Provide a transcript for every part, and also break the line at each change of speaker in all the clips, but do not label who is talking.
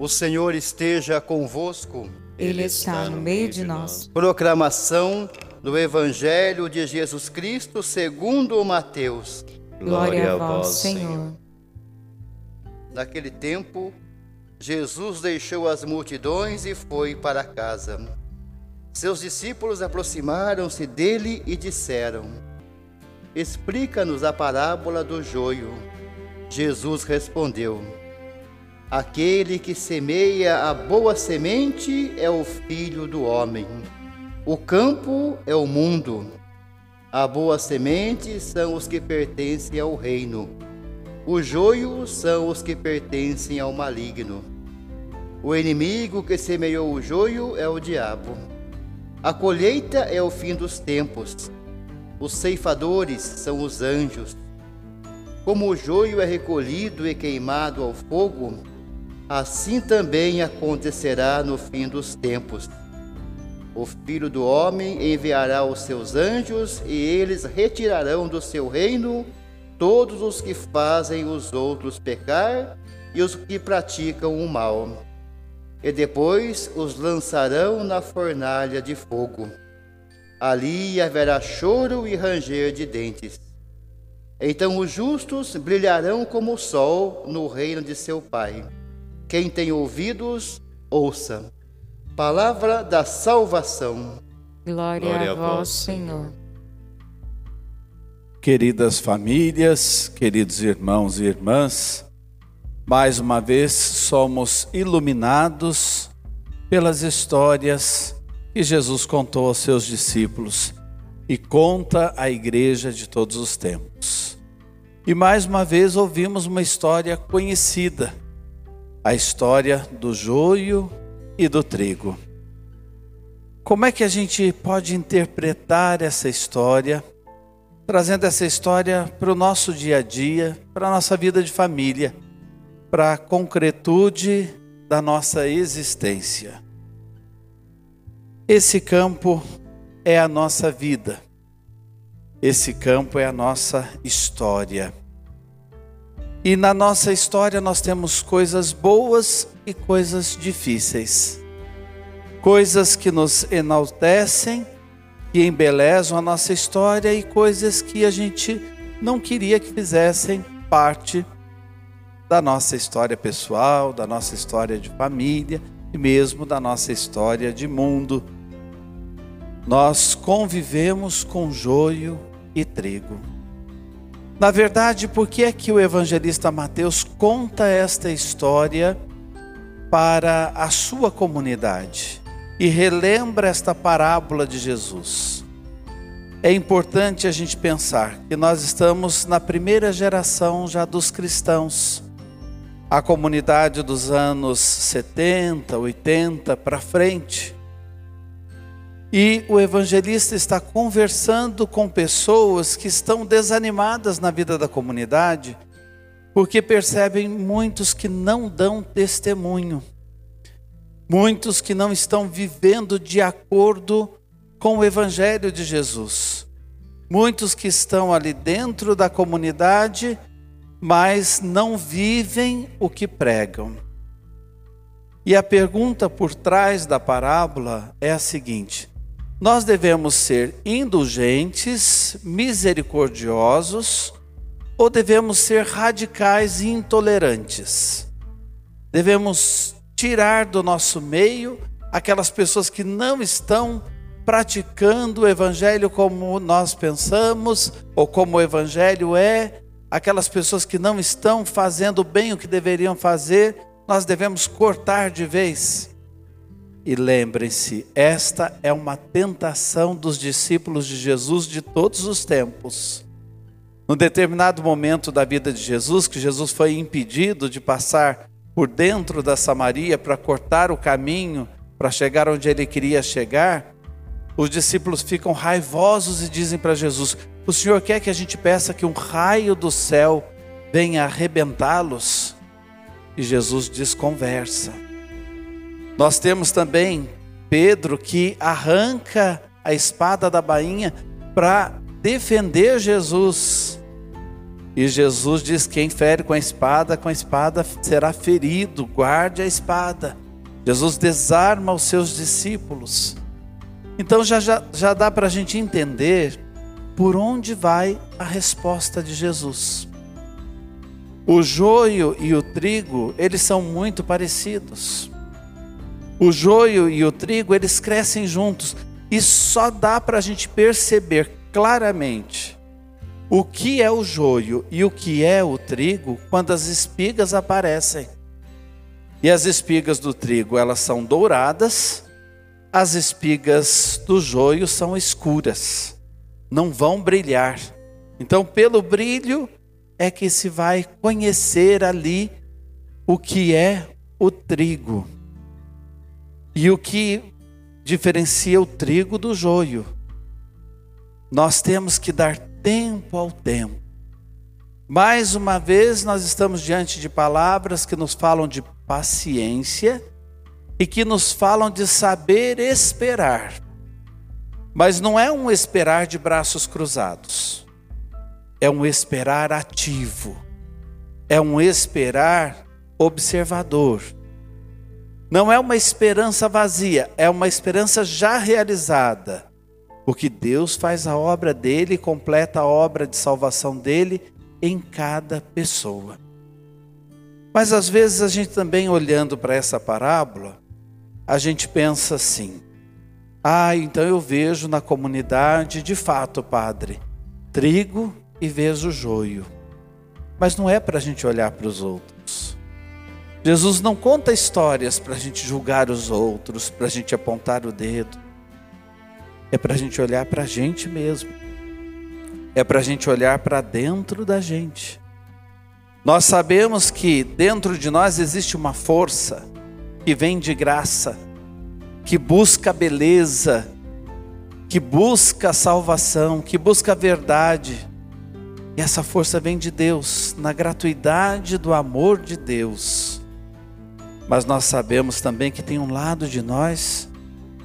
O Senhor esteja convosco.
Ele está no meio de nós.
Proclamação do Evangelho de Jesus Cristo segundo Mateus.
Glória a vós, Senhor.
Naquele tempo, Jesus deixou as multidões e foi para casa. Seus discípulos aproximaram-se dele e disseram: Explica-nos a parábola do joio. Jesus respondeu: Aquele que semeia a boa semente é o filho do homem. O campo é o mundo. A boa semente são os que pertencem ao reino. O joio são os que pertencem ao maligno. O inimigo que semeou o joio é o diabo. A colheita é o fim dos tempos. Os ceifadores são os anjos. Como o joio é recolhido e queimado ao fogo, assim também acontecerá no fim dos tempos. O Filho do Homem enviará os seus anjos e eles retirarão do seu reino todos os que fazem os outros pecar e os que praticam o mal. E depois os lançarão na fornalha de fogo. Ali haverá choro e ranger de dentes. Então os justos brilharão como o sol no reino de seu Pai. Quem tem ouvidos, ouça. Palavra da salvação.
Glória, Glória a vós, Senhor.
Queridas famílias, queridos irmãos e irmãs, mais uma vez somos iluminados pelas histórias que Jesus contou aos seus discípulos e conta à igreja de todos os tempos. E mais uma vez ouvimos uma história conhecida a história do joio e do trigo. Como é que a gente pode interpretar essa história, trazendo essa história para o nosso dia a dia, para a nossa vida de família, para a concretude da nossa existência? Esse campo é a nossa vida, esse campo é a nossa história. E na nossa história nós temos coisas boas e coisas difíceis. Coisas que nos enaltecem, que embelezam a nossa história e coisas que a gente não queria que fizessem parte da nossa história pessoal, da nossa história de família e mesmo da nossa história de mundo. Nós convivemos com joio e trigo. Na verdade, por que é que o evangelista Mateus conta esta história para a sua comunidade e relembra esta parábola de Jesus? É importante a gente pensar que nós estamos na primeira geração já dos cristãos. A comunidade dos anos 70, 80 para frente e o evangelista está conversando com pessoas que estão desanimadas na vida da comunidade, porque percebem muitos que não dão testemunho, muitos que não estão vivendo de acordo com o evangelho de Jesus, muitos que estão ali dentro da comunidade, mas não vivem o que pregam. E a pergunta por trás da parábola é a seguinte: nós devemos ser indulgentes, misericordiosos, ou devemos ser radicais e intolerantes? Devemos tirar do nosso meio aquelas pessoas que não estão praticando o evangelho como nós pensamos, ou como o evangelho é, aquelas pessoas que não estão fazendo bem o que deveriam fazer, nós devemos cortar de vez. E lembrem-se, esta é uma tentação dos discípulos de Jesus de todos os tempos. Num determinado momento da vida de Jesus, que Jesus foi impedido de passar por dentro da Samaria para cortar o caminho para chegar onde ele queria chegar, os discípulos ficam raivosos e dizem para Jesus: O Senhor quer que a gente peça que um raio do céu venha arrebentá-los? E Jesus desconversa. Nós temos também Pedro que arranca a espada da bainha para defender Jesus. E Jesus diz: quem fere com a espada, com a espada será ferido, guarde a espada. Jesus desarma os seus discípulos. Então já, já, já dá para a gente entender por onde vai a resposta de Jesus. O joio e o trigo, eles são muito parecidos. O joio e o trigo, eles crescem juntos. E só dá para a gente perceber claramente o que é o joio e o que é o trigo quando as espigas aparecem. E as espigas do trigo, elas são douradas as espigas do joio são escuras, não vão brilhar. Então, pelo brilho é que se vai conhecer ali o que é o trigo e o que diferencia o trigo do joio. Nós temos que dar tempo ao tempo. Mais uma vez, nós estamos diante de palavras que nos falam de paciência e que nos falam de saber esperar. Mas não é um esperar de braços cruzados, é um esperar ativo, é um esperar observador. Não é uma esperança vazia, é uma esperança já realizada, porque Deus faz a obra dele e completa a obra de salvação dele em cada pessoa. Mas às vezes a gente também olhando para essa parábola, a gente pensa assim: ah, então eu vejo na comunidade, de fato, padre, trigo e vejo joio. Mas não é para a gente olhar para os outros. Jesus não conta histórias para a gente julgar os outros, para a gente apontar o dedo. É para a gente olhar para a gente mesmo. É para a gente olhar para dentro da gente. Nós sabemos que dentro de nós existe uma força que vem de graça, que busca beleza, que busca salvação, que busca verdade. E essa força vem de Deus, na gratuidade do amor de Deus. Mas nós sabemos também que tem um lado de nós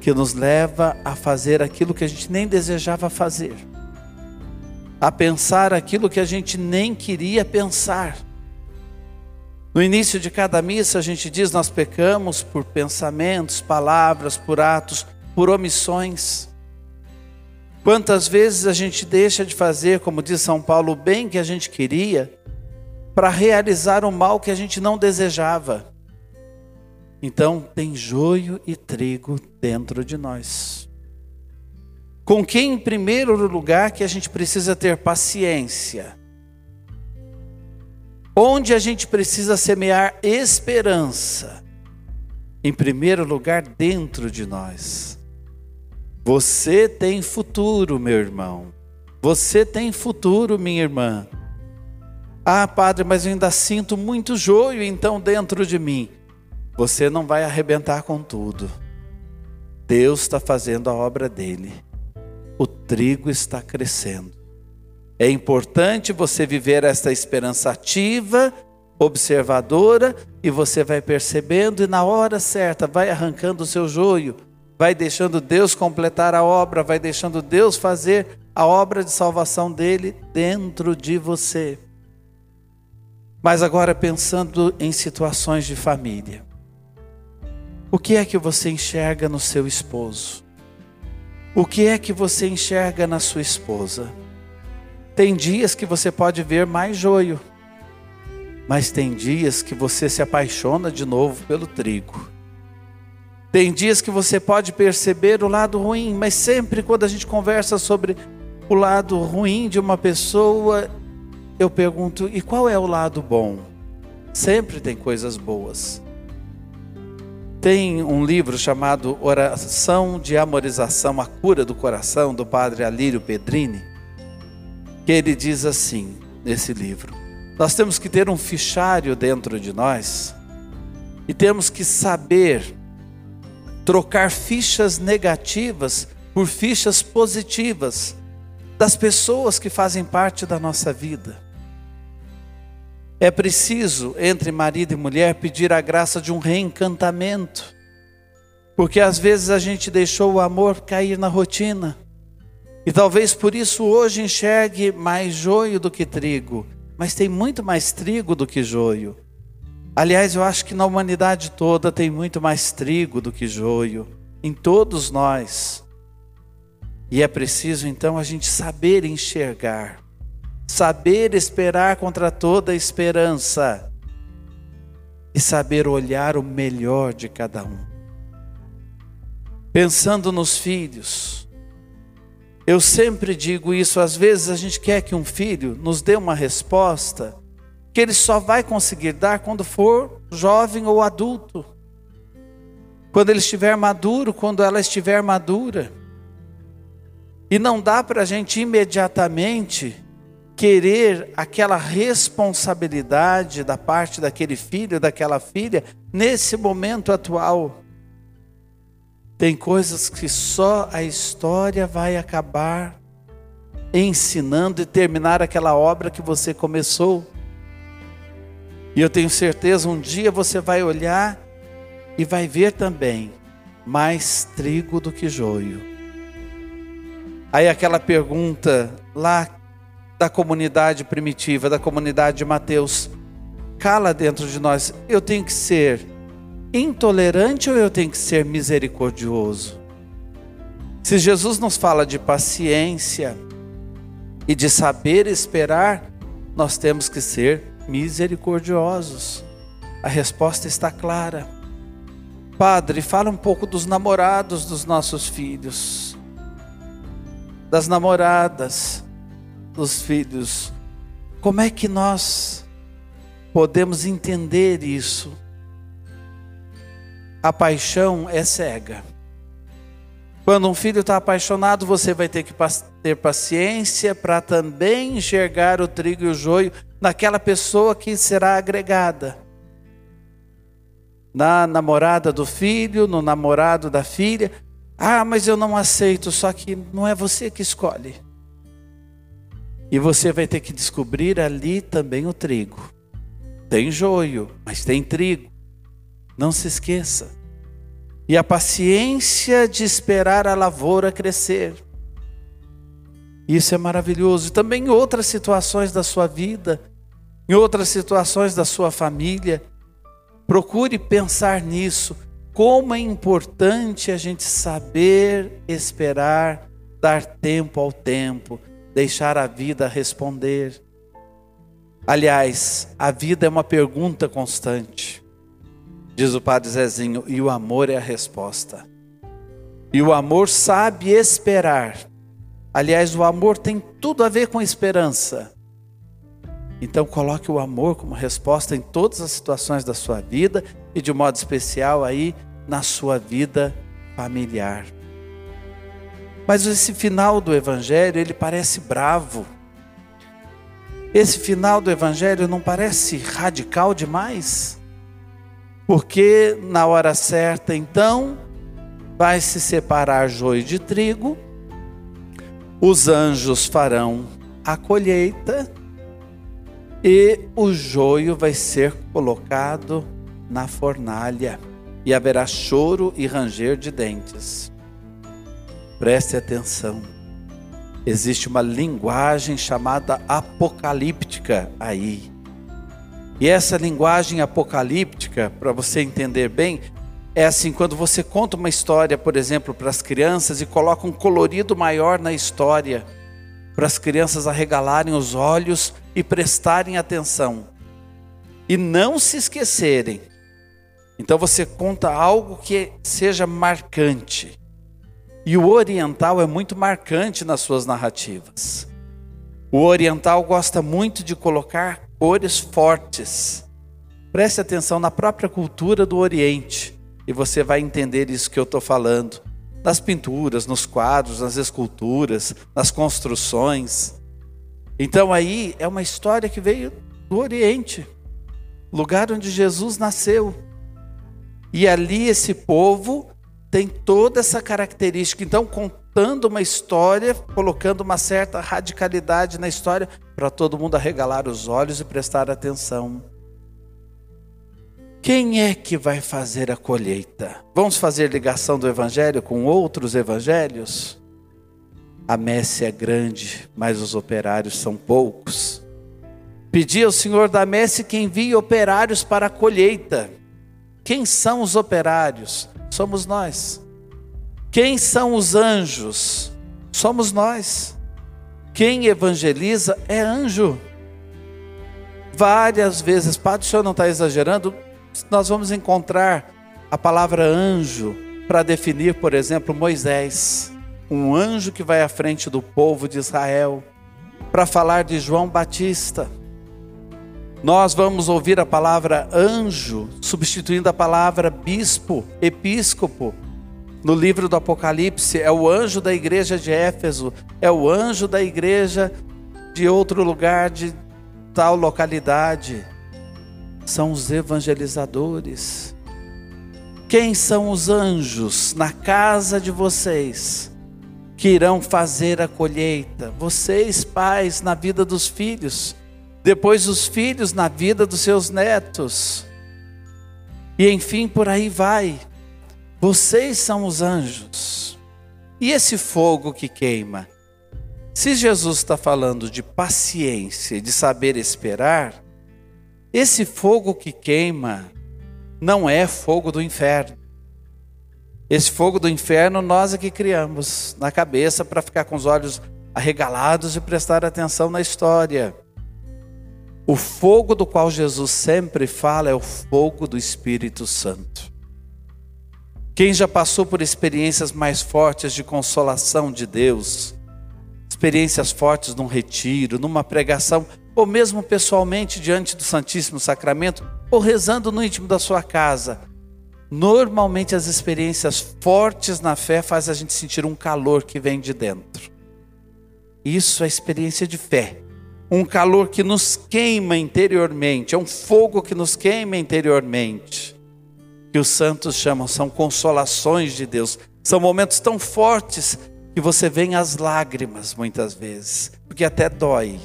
que nos leva a fazer aquilo que a gente nem desejava fazer, a pensar aquilo que a gente nem queria pensar no início de cada missa a gente diz: nós pecamos por pensamentos, palavras, por atos, por omissões. Quantas vezes a gente deixa de fazer, como diz São Paulo, o bem que a gente queria, para realizar o mal que a gente não desejava? Então, tem joio e trigo dentro de nós. Com quem, em primeiro lugar, que a gente precisa ter paciência? Onde a gente precisa semear esperança? Em primeiro lugar, dentro de nós. Você tem futuro, meu irmão. Você tem futuro, minha irmã. Ah, padre, mas eu ainda sinto muito joio então dentro de mim. Você não vai arrebentar com tudo. Deus está fazendo a obra dele. O trigo está crescendo. É importante você viver esta esperança ativa, observadora, e você vai percebendo, e na hora certa vai arrancando o seu joio, vai deixando Deus completar a obra, vai deixando Deus fazer a obra de salvação dele dentro de você. Mas agora pensando em situações de família. O que é que você enxerga no seu esposo? O que é que você enxerga na sua esposa? Tem dias que você pode ver mais joio, mas tem dias que você se apaixona de novo pelo trigo. Tem dias que você pode perceber o lado ruim, mas sempre quando a gente conversa sobre o lado ruim de uma pessoa, eu pergunto: e qual é o lado bom? Sempre tem coisas boas. Tem um livro chamado Oração de Amorização, a Cura do Coração, do padre Alírio Pedrini que ele diz assim nesse livro: Nós temos que ter um fichário dentro de nós e temos que saber trocar fichas negativas por fichas positivas das pessoas que fazem parte da nossa vida. É preciso, entre marido e mulher, pedir a graça de um reencantamento, porque às vezes a gente deixou o amor cair na rotina. E talvez por isso hoje enxergue mais joio do que trigo, mas tem muito mais trigo do que joio. Aliás, eu acho que na humanidade toda tem muito mais trigo do que joio, em todos nós. E é preciso então a gente saber enxergar, saber esperar contra toda esperança e saber olhar o melhor de cada um. Pensando nos filhos, eu sempre digo isso, às vezes a gente quer que um filho nos dê uma resposta que ele só vai conseguir dar quando for jovem ou adulto. Quando ele estiver maduro, quando ela estiver madura. E não dá para a gente imediatamente querer aquela responsabilidade da parte daquele filho, daquela filha, nesse momento atual. Tem coisas que só a história vai acabar ensinando e terminar aquela obra que você começou. E eu tenho certeza, um dia você vai olhar e vai ver também mais trigo do que joio. Aí aquela pergunta lá da comunidade primitiva, da comunidade de Mateus, cala dentro de nós: eu tenho que ser intolerante ou eu tenho que ser misericordioso? Se Jesus nos fala de paciência e de saber esperar, nós temos que ser misericordiosos. A resposta está clara. Padre, fala um pouco dos namorados dos nossos filhos das namoradas, dos filhos. Como é que nós podemos entender isso? A paixão é cega. Quando um filho está apaixonado, você vai ter que ter paciência para também enxergar o trigo e o joio naquela pessoa que será agregada. Na namorada do filho, no namorado da filha, ah, mas eu não aceito, só que não é você que escolhe. E você vai ter que descobrir ali também o trigo. Tem joio, mas tem trigo. Não se esqueça. E a paciência de esperar a lavoura crescer. Isso é maravilhoso. E também em outras situações da sua vida, em outras situações da sua família, procure pensar nisso como é importante a gente saber esperar, dar tempo ao tempo, deixar a vida responder. Aliás, a vida é uma pergunta constante. Diz o Padre Zezinho, e o amor é a resposta. E o amor sabe esperar. Aliás, o amor tem tudo a ver com esperança. Então, coloque o amor como resposta em todas as situações da sua vida e, de modo especial, aí na sua vida familiar. Mas esse final do evangelho, ele parece bravo. Esse final do evangelho não parece radical demais? Porque na hora certa, então, vai se separar joio de trigo, os anjos farão a colheita e o joio vai ser colocado na fornalha e haverá choro e ranger de dentes. Preste atenção. Existe uma linguagem chamada apocalíptica aí. E essa linguagem apocalíptica, para você entender bem, é assim: quando você conta uma história, por exemplo, para as crianças e coloca um colorido maior na história, para as crianças arregalarem os olhos e prestarem atenção, e não se esquecerem então você conta algo que seja marcante. E o oriental é muito marcante nas suas narrativas. O oriental gosta muito de colocar cores fortes. Preste atenção na própria cultura do Oriente e você vai entender isso que eu estou falando. Nas pinturas, nos quadros, nas esculturas, nas construções. Então aí é uma história que veio do Oriente, lugar onde Jesus nasceu. E ali esse povo tem toda essa característica. Então, contando uma história, colocando uma certa radicalidade na história, para todo mundo arregalar os olhos e prestar atenção. Quem é que vai fazer a colheita? Vamos fazer ligação do evangelho com outros evangelhos? A messe é grande, mas os operários são poucos. Pedi ao Senhor da messe que envie operários para a colheita. Quem são os operários? Somos nós. Quem são os anjos? Somos nós. Quem evangeliza é anjo. Várias vezes, Padre, o senhor não está exagerando? Nós vamos encontrar a palavra anjo para definir, por exemplo, Moisés, um anjo que vai à frente do povo de Israel, para falar de João Batista. Nós vamos ouvir a palavra anjo substituindo a palavra bispo, episcopo. No livro do Apocalipse, é o anjo da igreja de Éfeso, é o anjo da igreja de outro lugar, de tal localidade. São os evangelizadores. Quem são os anjos na casa de vocês que irão fazer a colheita? Vocês, pais, na vida dos filhos depois os filhos na vida dos seus netos, e enfim por aí vai. Vocês são os anjos. E esse fogo que queima? Se Jesus está falando de paciência, de saber esperar, esse fogo que queima não é fogo do inferno. Esse fogo do inferno nós é que criamos na cabeça para ficar com os olhos arregalados e prestar atenção na história. O fogo do qual Jesus sempre fala é o fogo do Espírito Santo. Quem já passou por experiências mais fortes de consolação de Deus, experiências fortes num retiro, numa pregação, ou mesmo pessoalmente diante do Santíssimo Sacramento, ou rezando no íntimo da sua casa, normalmente as experiências fortes na fé fazem a gente sentir um calor que vem de dentro. Isso é experiência de fé um calor que nos queima interiormente, é um fogo que nos queima interiormente. Que os santos chamam, são consolações de Deus. São momentos tão fortes que você vem as lágrimas muitas vezes, porque até dói.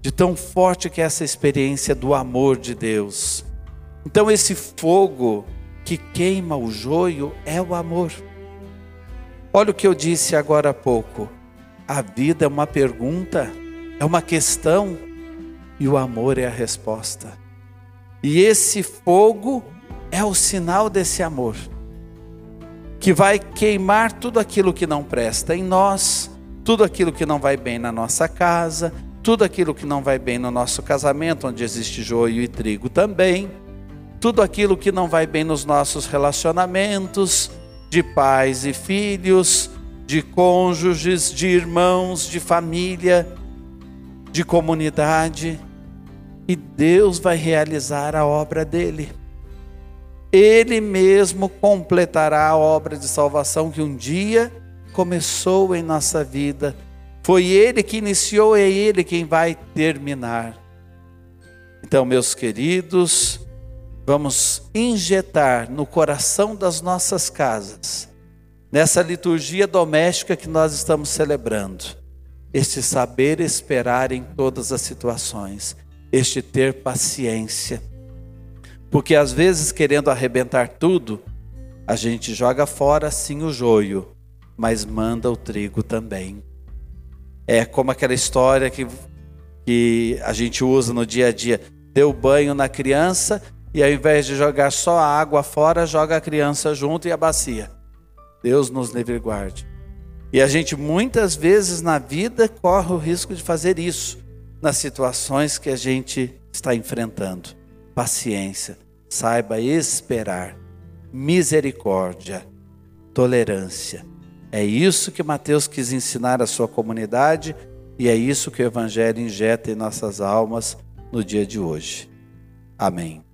De tão forte que é essa experiência do amor de Deus. Então esse fogo que queima o joio é o amor. Olha o que eu disse agora há pouco. A vida é uma pergunta é uma questão e o amor é a resposta. E esse fogo é o sinal desse amor, que vai queimar tudo aquilo que não presta em nós, tudo aquilo que não vai bem na nossa casa, tudo aquilo que não vai bem no nosso casamento, onde existe joio e trigo também, tudo aquilo que não vai bem nos nossos relacionamentos, de pais e filhos, de cônjuges, de irmãos, de família, de comunidade, e Deus vai realizar a obra dele. Ele mesmo completará a obra de salvação que um dia começou em nossa vida. Foi ele que iniciou, é ele quem vai terminar. Então, meus queridos, vamos injetar no coração das nossas casas, nessa liturgia doméstica que nós estamos celebrando, este saber esperar em todas as situações, este ter paciência. Porque às vezes, querendo arrebentar tudo, a gente joga fora sim o joio, mas manda o trigo também. É como aquela história que, que a gente usa no dia a dia: deu banho na criança e ao invés de jogar só a água fora, joga a criança junto e a bacia. Deus nos livre e guarde. E a gente muitas vezes na vida corre o risco de fazer isso nas situações que a gente está enfrentando. Paciência, saiba esperar, misericórdia, tolerância. É isso que Mateus quis ensinar à sua comunidade e é isso que o Evangelho injeta em nossas almas no dia de hoje. Amém.